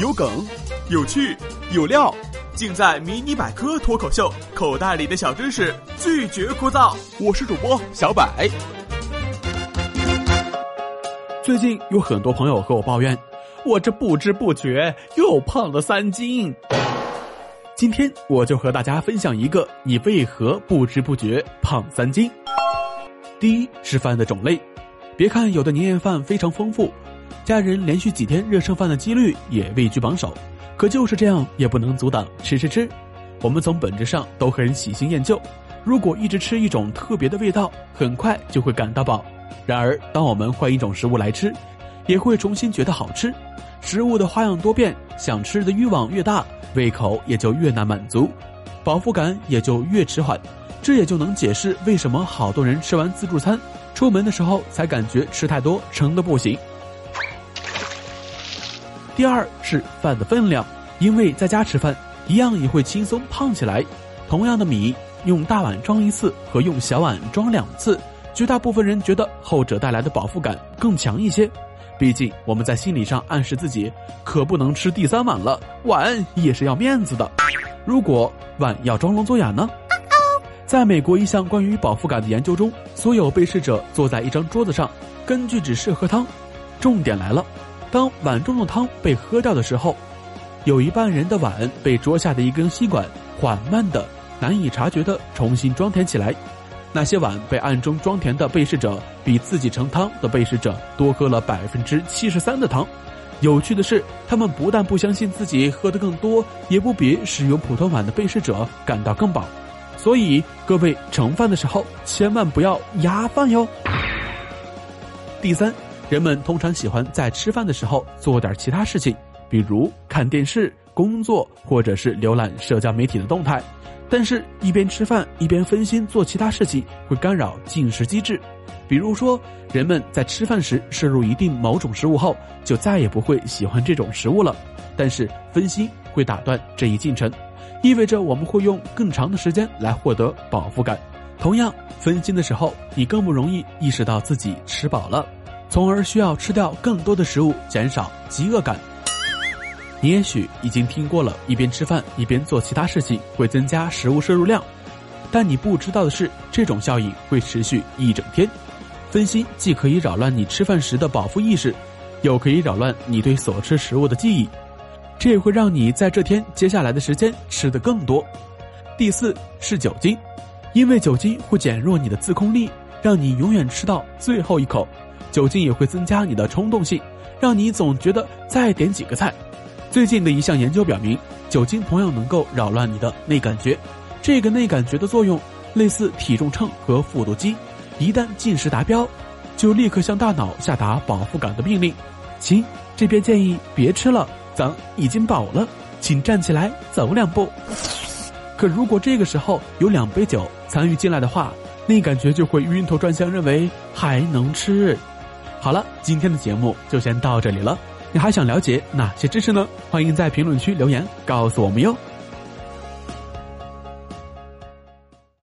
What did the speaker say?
有梗，有趣，有料，尽在《迷你百科脱口秀》，口袋里的小知识拒绝枯燥。我是主播小百。最近有很多朋友和我抱怨，我这不知不觉又胖了三斤。今天我就和大家分享一个你为何不知不觉胖三斤。第一是饭的种类，别看有的年夜饭非常丰富。家人连续几天热剩饭的几率也位居榜首，可就是这样也不能阻挡吃吃吃。我们从本质上都很喜新厌旧，如果一直吃一种特别的味道，很快就会感到饱。然而，当我们换一种食物来吃，也会重新觉得好吃。食物的花样多变，想吃的欲望越大，胃口也就越难满足，饱腹感也就越迟缓。这也就能解释为什么好多人吃完自助餐，出门的时候才感觉吃太多，撑得不行。第二是饭的分量，因为在家吃饭一样也会轻松胖起来。同样的米，用大碗装一次和用小碗装两次，绝大部分人觉得后者带来的饱腹感更强一些。毕竟我们在心理上暗示自己，可不能吃第三碗了，碗也是要面子的。如果碗要装聋作哑呢？在美国一项关于饱腹感的研究中，所有被试者坐在一张桌子上，根据指示喝汤。重点来了。当碗中的汤被喝掉的时候，有一半人的碗被桌下的一根吸管缓慢的、难以察觉的重新装填起来。那些碗被暗中装填的被试者，比自己盛汤的被试者多喝了百分之七十三的汤。有趣的是，他们不但不相信自己喝得更多，也不比使用普通碗的被试者感到更饱。所以，各位盛饭的时候千万不要压饭哟。第三。人们通常喜欢在吃饭的时候做点其他事情，比如看电视、工作，或者是浏览社交媒体的动态。但是，一边吃饭一边分心做其他事情，会干扰进食机制。比如说，人们在吃饭时摄入一定某种食物后，就再也不会喜欢这种食物了。但是，分心会打断这一进程，意味着我们会用更长的时间来获得饱腹感。同样，分心的时候，你更不容易意识到自己吃饱了。从而需要吃掉更多的食物，减少饥饿感。你也许已经听过了，一边吃饭一边做其他事情会增加食物摄入量，但你不知道的是，这种效应会持续一整天。分心既可以扰乱你吃饭时的饱腹意识，又可以扰乱你对所吃食物的记忆，这也会让你在这天接下来的时间吃得更多。第四是酒精，因为酒精会减弱你的自控力，让你永远吃到最后一口。酒精也会增加你的冲动性，让你总觉得再点几个菜。最近的一项研究表明，酒精同样能够扰乱你的内感觉。这个内感觉的作用类似体重秤和复读机，一旦进食达标，就立刻向大脑下达饱腹感的命令。亲，这边建议别吃了，咱已经饱了，请站起来走两步。可如果这个时候有两杯酒参与进来的话，内感觉就会晕头转向，认为还能吃。好了，今天的节目就先到这里了。你还想了解哪些知识呢？欢迎在评论区留言告诉我们哟。